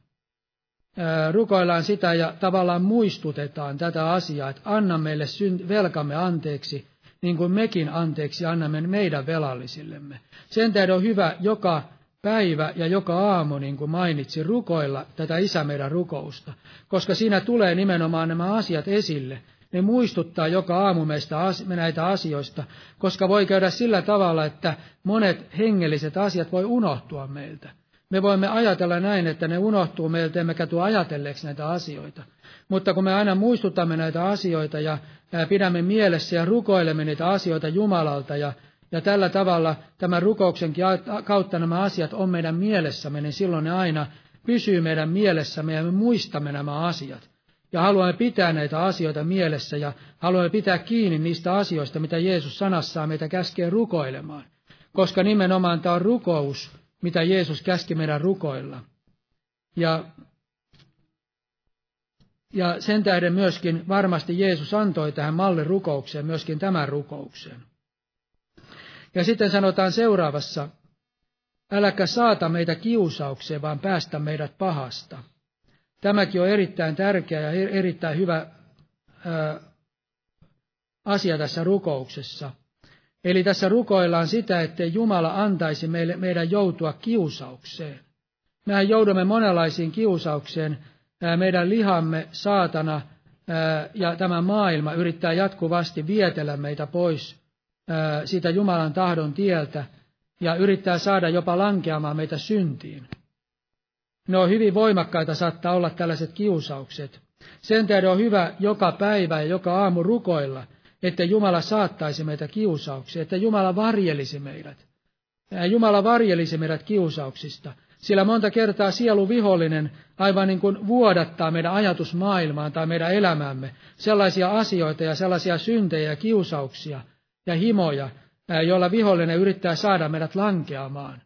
Rukoillaan sitä ja tavallaan muistutetaan tätä asiaa, että anna meille velkamme anteeksi, niin kuin mekin anteeksi annamme meidän velallisillemme. Sen tähden on hyvä joka päivä ja joka aamu, niin kuin mainitsin, rukoilla tätä Isä meidän rukousta, koska siinä tulee nimenomaan nämä asiat esille. Ne muistuttaa joka aamu meistä näitä asioista, koska voi käydä sillä tavalla, että monet hengelliset asiat voi unohtua meiltä. Me voimme ajatella näin, että ne unohtuu meiltä, emmekä tuo ajatelleeksi näitä asioita. Mutta kun me aina muistutamme näitä asioita ja pidämme mielessä ja rukoilemme niitä asioita Jumalalta ja ja tällä tavalla tämän rukouksenkin kautta nämä asiat on meidän mielessämme, niin silloin ne aina pysyy meidän mielessämme ja me muistamme nämä asiat. Ja haluamme pitää näitä asioita mielessä ja haluamme pitää kiinni niistä asioista, mitä Jeesus sanassaan meitä käskee rukoilemaan. Koska nimenomaan tämä on rukous, mitä Jeesus käski meidän rukoilla. Ja, ja sen tähden myöskin varmasti Jeesus antoi tähän mallirukoukseen myöskin tämän rukouksen. Ja sitten sanotaan seuraavassa, äläkä saata meitä kiusaukseen, vaan päästä meidät pahasta. Tämäkin on erittäin tärkeä ja erittäin hyvä ää, asia tässä rukouksessa. Eli tässä rukoillaan sitä, että Jumala antaisi meille, meidän joutua kiusaukseen. Mehän joudumme monenlaisiin kiusaukseen. Meidän lihamme, saatana ja tämä maailma yrittää jatkuvasti vietellä meitä pois siitä Jumalan tahdon tieltä ja yrittää saada jopa lankeamaan meitä syntiin. Ne on hyvin voimakkaita saattaa olla tällaiset kiusaukset. Sen tähden on hyvä joka päivä ja joka aamu rukoilla, että Jumala saattaisi meitä kiusauksia, että Jumala varjelisi meidät. Jumala varjelisi meidät kiusauksista, sillä monta kertaa sielu vihollinen aivan niin kuin vuodattaa meidän ajatusmaailmaan tai meidän elämämme sellaisia asioita ja sellaisia syntejä ja kiusauksia, ja himoja, joilla vihollinen yrittää saada meidät lankeamaan.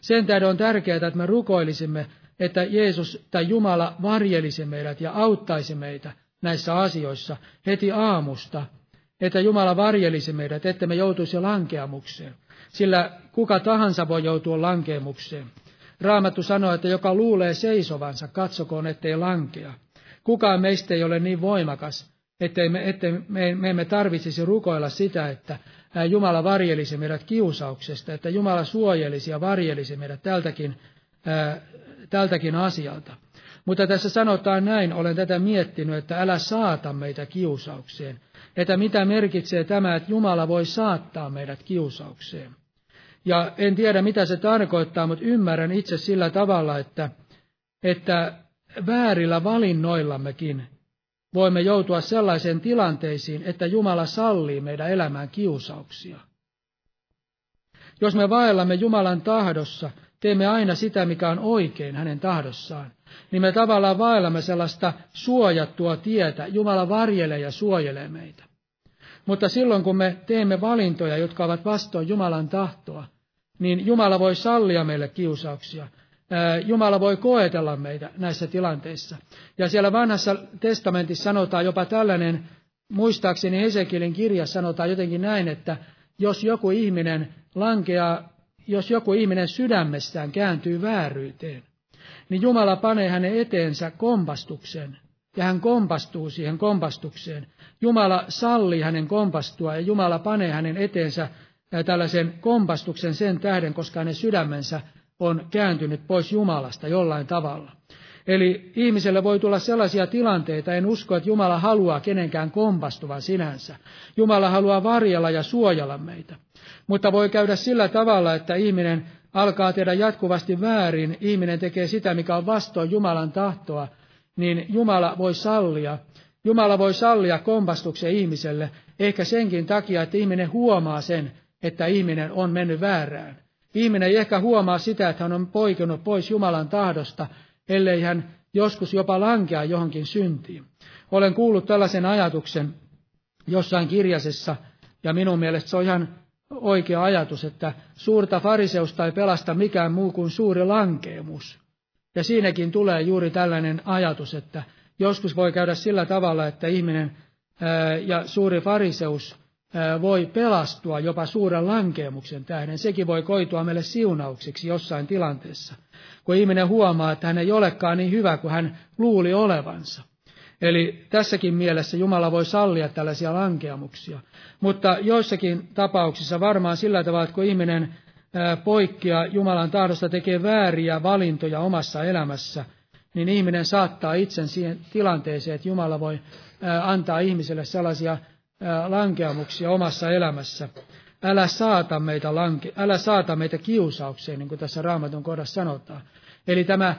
Sen tähden on tärkeää, että me rukoilisimme, että Jeesus tai Jumala varjelisi meidät ja auttaisi meitä näissä asioissa heti aamusta, että Jumala varjelisi meidät, että me joutuisi lankeamukseen. Sillä kuka tahansa voi joutua lankeamukseen. Raamattu sanoo, että joka luulee seisovansa, katsokoon, ettei lankea. Kukaan meistä ei ole niin voimakas, ettei me, ettei me, me emme tarvitsisi rukoilla sitä, että Jumala varjelisi meidät kiusauksesta, että Jumala suojelisi ja varjelisi meidät tältäkin, ää, tältäkin asialta. Mutta tässä sanotaan näin, olen tätä miettinyt, että älä saata meitä kiusaukseen. Että mitä merkitsee tämä, että Jumala voi saattaa meidät kiusaukseen. Ja en tiedä, mitä se tarkoittaa, mutta ymmärrän itse sillä tavalla, että, että väärillä valinnoillammekin voimme joutua sellaiseen tilanteisiin, että Jumala sallii meidän elämään kiusauksia. Jos me vaellamme Jumalan tahdossa, teemme aina sitä, mikä on oikein hänen tahdossaan, niin me tavallaan vaellamme sellaista suojattua tietä. Jumala varjelee ja suojelee meitä. Mutta silloin, kun me teemme valintoja, jotka ovat vastoin Jumalan tahtoa, niin Jumala voi sallia meille kiusauksia. Jumala voi koetella meitä näissä tilanteissa. Ja siellä vanhassa testamentissa sanotaan jopa tällainen, muistaakseni Hesekilin kirjassa sanotaan jotenkin näin, että jos joku ihminen lankeaa, jos joku ihminen sydämessään kääntyy vääryyteen, niin Jumala panee hänen eteensä kompastuksen, ja hän kompastuu siihen kompastukseen. Jumala sallii hänen kompastua, ja Jumala panee hänen eteensä tällaisen kompastuksen sen tähden, koska hänen sydämensä on kääntynyt pois Jumalasta jollain tavalla. Eli ihmiselle voi tulla sellaisia tilanteita, en usko, että Jumala haluaa kenenkään kompastuvan sinänsä. Jumala haluaa varjella ja suojella meitä. Mutta voi käydä sillä tavalla, että ihminen alkaa tehdä jatkuvasti väärin, ihminen tekee sitä, mikä on vastoin Jumalan tahtoa, niin Jumala voi sallia. Jumala voi sallia kompastuksen ihmiselle, ehkä senkin takia, että ihminen huomaa sen, että ihminen on mennyt väärään. Ihminen ei ehkä huomaa sitä, että hän on poikunut pois Jumalan tahdosta, ellei hän joskus jopa lankea johonkin syntiin. Olen kuullut tällaisen ajatuksen jossain kirjasessa, ja minun mielestä se on ihan oikea ajatus, että suurta fariseusta ei pelasta mikään muu kuin suuri lankeemus. Ja siinäkin tulee juuri tällainen ajatus, että joskus voi käydä sillä tavalla, että ihminen ja suuri fariseus voi pelastua jopa suuren lankeemuksen tähden. Sekin voi koitua meille siunauksiksi jossain tilanteessa, kun ihminen huomaa, että hän ei olekaan niin hyvä kuin hän luuli olevansa. Eli tässäkin mielessä Jumala voi sallia tällaisia lankeamuksia. Mutta joissakin tapauksissa varmaan sillä tavalla, että kun ihminen poikkeaa Jumalan tahdosta, tekee vääriä valintoja omassa elämässä, niin ihminen saattaa itsen siihen tilanteeseen, että Jumala voi antaa ihmiselle sellaisia lankeamuksia omassa elämässä. Älä saata meitä, lanke, älä saata meitä kiusaukseen, niin kuin tässä raamatun kohdassa sanotaan. Eli tämä,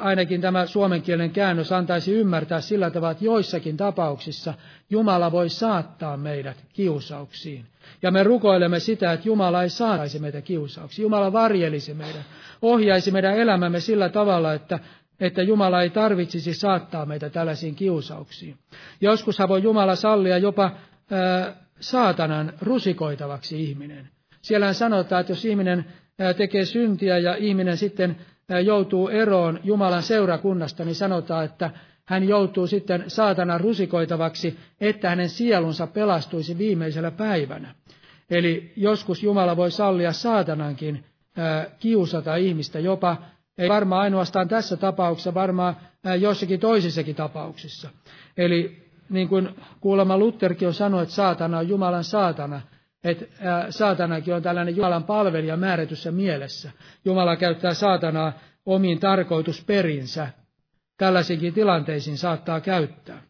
ainakin tämä suomenkielinen käännös antaisi ymmärtää sillä tavalla, että joissakin tapauksissa Jumala voi saattaa meidät kiusauksiin. Ja me rukoilemme sitä, että Jumala ei saataisi meitä kiusauksiin. Jumala varjelisi meidän, ohjaisi meidän elämämme sillä tavalla, että että Jumala ei tarvitsisi saattaa meitä tällaisiin kiusauksiin. Joskushan voi Jumala sallia jopa ää, saatanan rusikoitavaksi ihminen. Siellä sanotaan, että jos ihminen ää, tekee syntiä ja ihminen sitten ää, joutuu eroon Jumalan seurakunnasta, niin sanotaan, että hän joutuu sitten saatanan rusikoitavaksi, että hänen sielunsa pelastuisi viimeisellä päivänä. Eli joskus Jumala voi sallia saatanankin ää, kiusata ihmistä jopa ei varmaan ainoastaan tässä tapauksessa, varmaan jossakin toisissakin tapauksissa. Eli niin kuin kuulemma Lutherkin on sanonut, että saatana on Jumalan saatana, että saatanakin on tällainen Jumalan palvelija määrätyssä mielessä. Jumala käyttää saatanaa omiin tarkoitusperinsä. Tällaisiinkin tilanteisiin saattaa käyttää.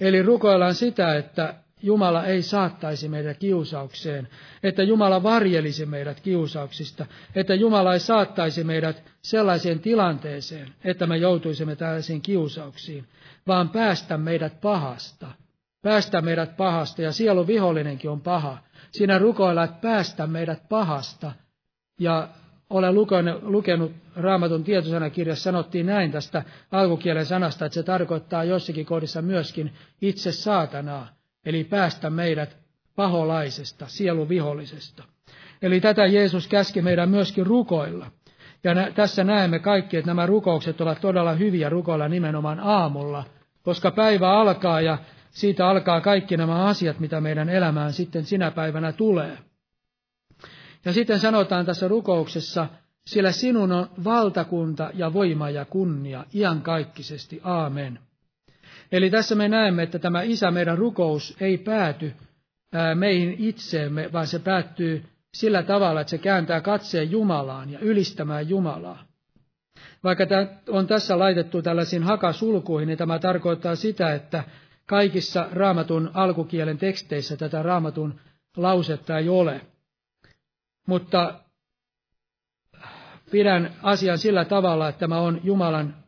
Eli rukoillaan sitä, että Jumala ei saattaisi meitä kiusaukseen, että Jumala varjelisi meidät kiusauksista, että Jumala ei saattaisi meidät sellaiseen tilanteeseen, että me joutuisimme tällaisiin kiusauksiin, vaan päästä meidät pahasta. Päästä meidät pahasta, ja sielun vihollinenkin on paha. Siinä rukoilla, että päästä meidät pahasta. Ja olen lukenut, lukenut Raamatun tietosanakirjassa, sanottiin näin tästä alkukielen sanasta, että se tarkoittaa jossakin kohdissa myöskin itse saatanaa eli päästä meidät paholaisesta, sielun vihollisesta. Eli tätä Jeesus käski meidän myöskin rukoilla. Ja nä- tässä näemme kaikki, että nämä rukoukset ovat todella hyviä rukoilla nimenomaan aamulla, koska päivä alkaa ja siitä alkaa kaikki nämä asiat, mitä meidän elämään sitten sinä päivänä tulee. Ja sitten sanotaan tässä rukouksessa, sillä sinun on valtakunta ja voima ja kunnia iankaikkisesti. Aamen. Eli tässä me näemme, että tämä Isä meidän rukous ei pääty meihin itseemme, vaan se päättyy sillä tavalla, että se kääntää katseen Jumalaan ja ylistämään Jumalaa. Vaikka tämä on tässä laitettu tällaisiin hakasulkuihin, niin tämä tarkoittaa sitä, että kaikissa raamatun alkukielen teksteissä tätä raamatun lausetta ei ole. Mutta pidän asian sillä tavalla, että tämä on Jumalan,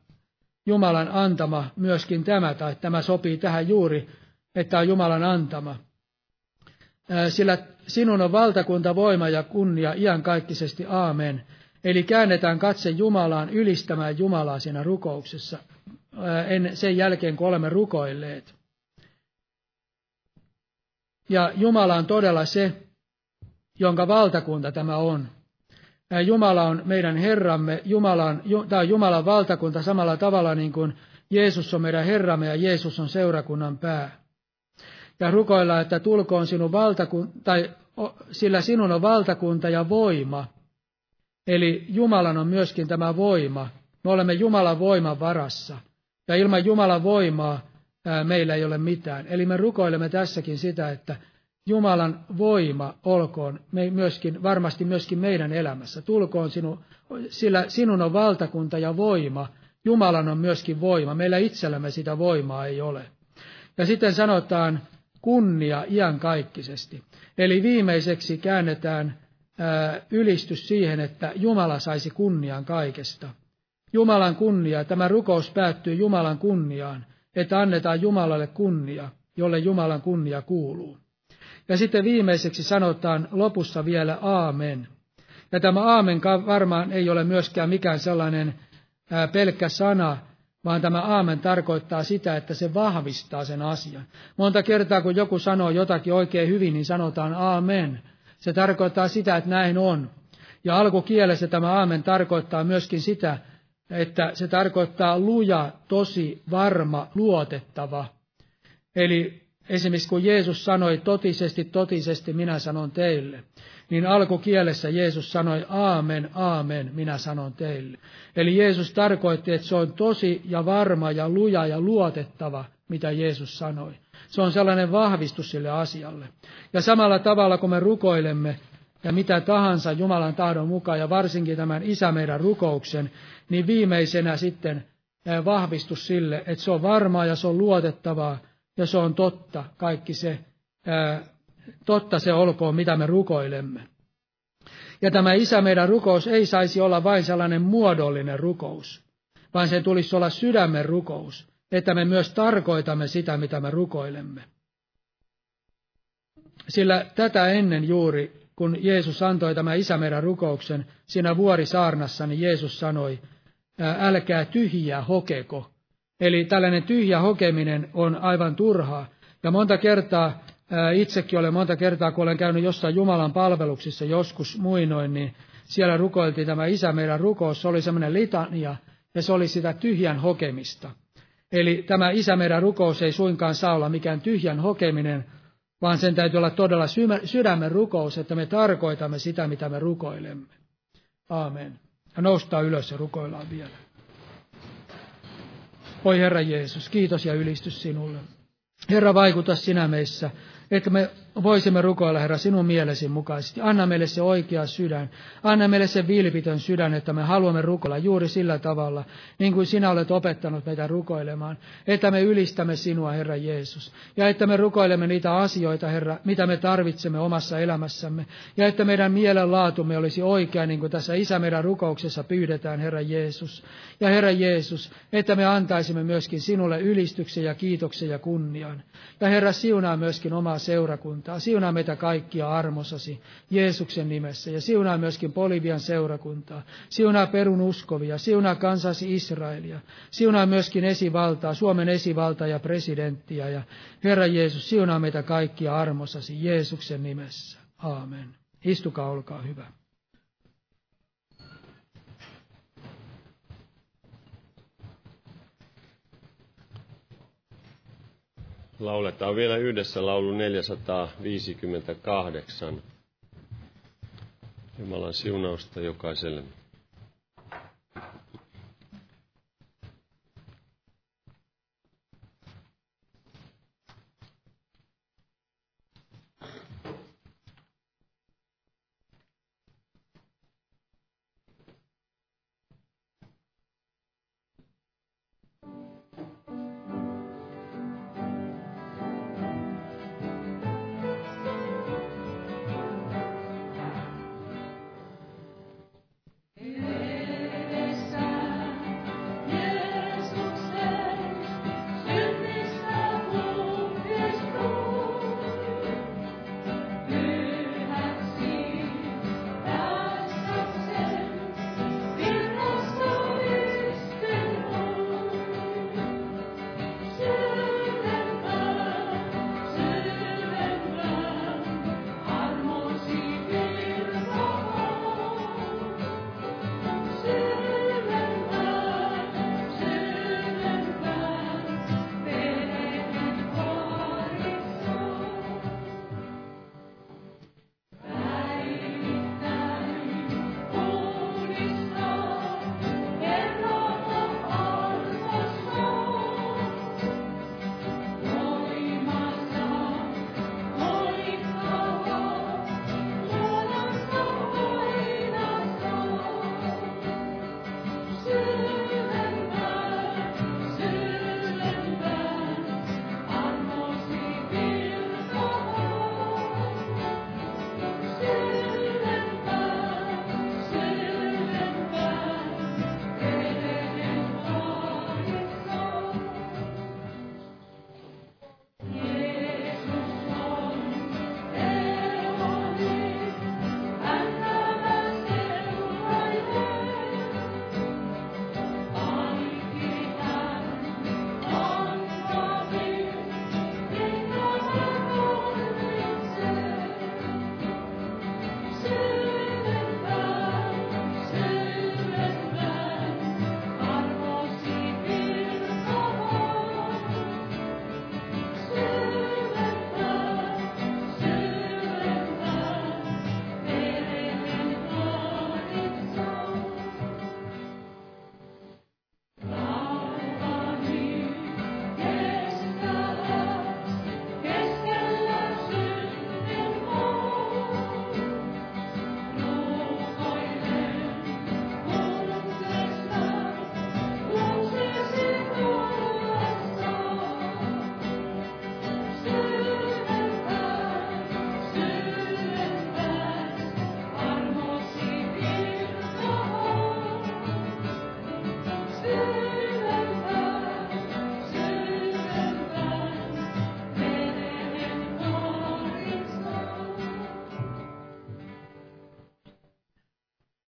Jumalan antama myöskin tämä, tai tämä sopii tähän juuri, että on Jumalan antama. Sillä sinun on valtakunta, voima ja kunnia iankaikkisesti, aamen. Eli käännetään katse Jumalaan ylistämään Jumalaa siinä rukouksessa sen jälkeen, kun olemme rukoilleet. Ja Jumala on todella se, jonka valtakunta tämä on. Jumala on meidän Herramme, Jumala on, tämä on Jumalan valtakunta samalla tavalla niin kuin Jeesus on meidän Herramme ja Jeesus on seurakunnan pää. Ja rukoilla, että tulkoon sinun valtakunta, tai sillä sinun on valtakunta ja voima. Eli Jumalan on myöskin tämä voima. Me olemme Jumalan voiman varassa. Ja ilman Jumalan voimaa ää, meillä ei ole mitään. Eli me rukoilemme tässäkin sitä, että Jumalan voima olkoon me myöskin, varmasti myöskin meidän elämässä. Tulkoon sinu, sillä sinun on valtakunta ja voima. Jumalan on myöskin voima. Meillä itsellämme sitä voimaa ei ole. Ja sitten sanotaan kunnia iankaikkisesti. Eli viimeiseksi käännetään ää, ylistys siihen, että Jumala saisi kunnian kaikesta. Jumalan kunnia, tämä rukous päättyy Jumalan kunniaan, että annetaan Jumalalle kunnia, jolle Jumalan kunnia kuuluu. Ja sitten viimeiseksi sanotaan lopussa vielä aamen. Ja tämä aamen varmaan ei ole myöskään mikään sellainen pelkkä sana, vaan tämä aamen tarkoittaa sitä, että se vahvistaa sen asian. Monta kertaa, kun joku sanoo jotakin oikein hyvin, niin sanotaan aamen. Se tarkoittaa sitä, että näin on. Ja alkukielessä tämä aamen tarkoittaa myöskin sitä, että se tarkoittaa luja, tosi, varma, luotettava. Eli Esimerkiksi kun Jeesus sanoi totisesti, totisesti minä sanon teille, niin alkukielessä Jeesus sanoi aamen, aamen, minä sanon teille. Eli Jeesus tarkoitti, että se on tosi ja varma ja luja ja luotettava, mitä Jeesus sanoi. Se on sellainen vahvistus sille asialle. Ja samalla tavalla, kun me rukoilemme ja mitä tahansa Jumalan tahdon mukaan, ja varsinkin tämän Isä meidän rukouksen, niin viimeisenä sitten vahvistus sille, että se on varmaa ja se on luotettavaa, ja se on totta, kaikki se, ää, totta se olkoon, mitä me rukoilemme. Ja tämä Isä meidän rukous ei saisi olla vain sellainen muodollinen rukous, vaan se tulisi olla sydämen rukous, että me myös tarkoitamme sitä, mitä me rukoilemme. Sillä tätä ennen juuri, kun Jeesus antoi tämä Isä meidän rukouksen siinä vuorisaarnassa, niin Jeesus sanoi, älkää tyhjää hokeko, Eli tällainen tyhjä hokeminen on aivan turhaa. Ja monta kertaa, itsekin olen monta kertaa, kun olen käynyt jossain Jumalan palveluksissa joskus muinoin, niin siellä rukoiltiin tämä Isä meidän rukous, se oli semmoinen litania, ja se oli sitä tyhjän hokemista. Eli tämä Isä meidän rukous ei suinkaan saa olla mikään tyhjän hokeminen, vaan sen täytyy olla todella sydämen rukous, että me tarkoitamme sitä, mitä me rukoilemme. Aamen. Ja noustaan ylös ja rukoillaan vielä. Oi Herra Jeesus, kiitos ja ylistys sinulle. Herra, vaikuta sinä meissä että me voisimme rukoilla, Herra, sinun mielesi mukaisesti. Anna meille se oikea sydän. Anna meille se vilpitön sydän, että me haluamme rukoilla juuri sillä tavalla, niin kuin sinä olet opettanut meitä rukoilemaan. Että me ylistämme sinua, Herra Jeesus. Ja että me rukoilemme niitä asioita, Herra, mitä me tarvitsemme omassa elämässämme. Ja että meidän mielenlaatumme olisi oikea, niin kuin tässä Isä meidän rukouksessa pyydetään, Herra Jeesus. Ja Herra Jeesus, että me antaisimme myöskin sinulle ylistyksen ja kiitoksen ja kunnian. Ja Herra, siunaa myöskin omaa seurakuntaa. Siunaa meitä kaikkia armosasi Jeesuksen nimessä ja siunaa myöskin Polivian seurakuntaa. Siunaa perun uskovia, siunaa kansasi Israelia. Siunaa myöskin esivaltaa, Suomen esivaltaa ja presidenttiä. Ja Herra Jeesus, siunaa meitä kaikkia armosasi Jeesuksen nimessä. Aamen. Istukaa, olkaa hyvä. Lauletaan vielä yhdessä laulu 458. Jumalan siunausta jokaiselle.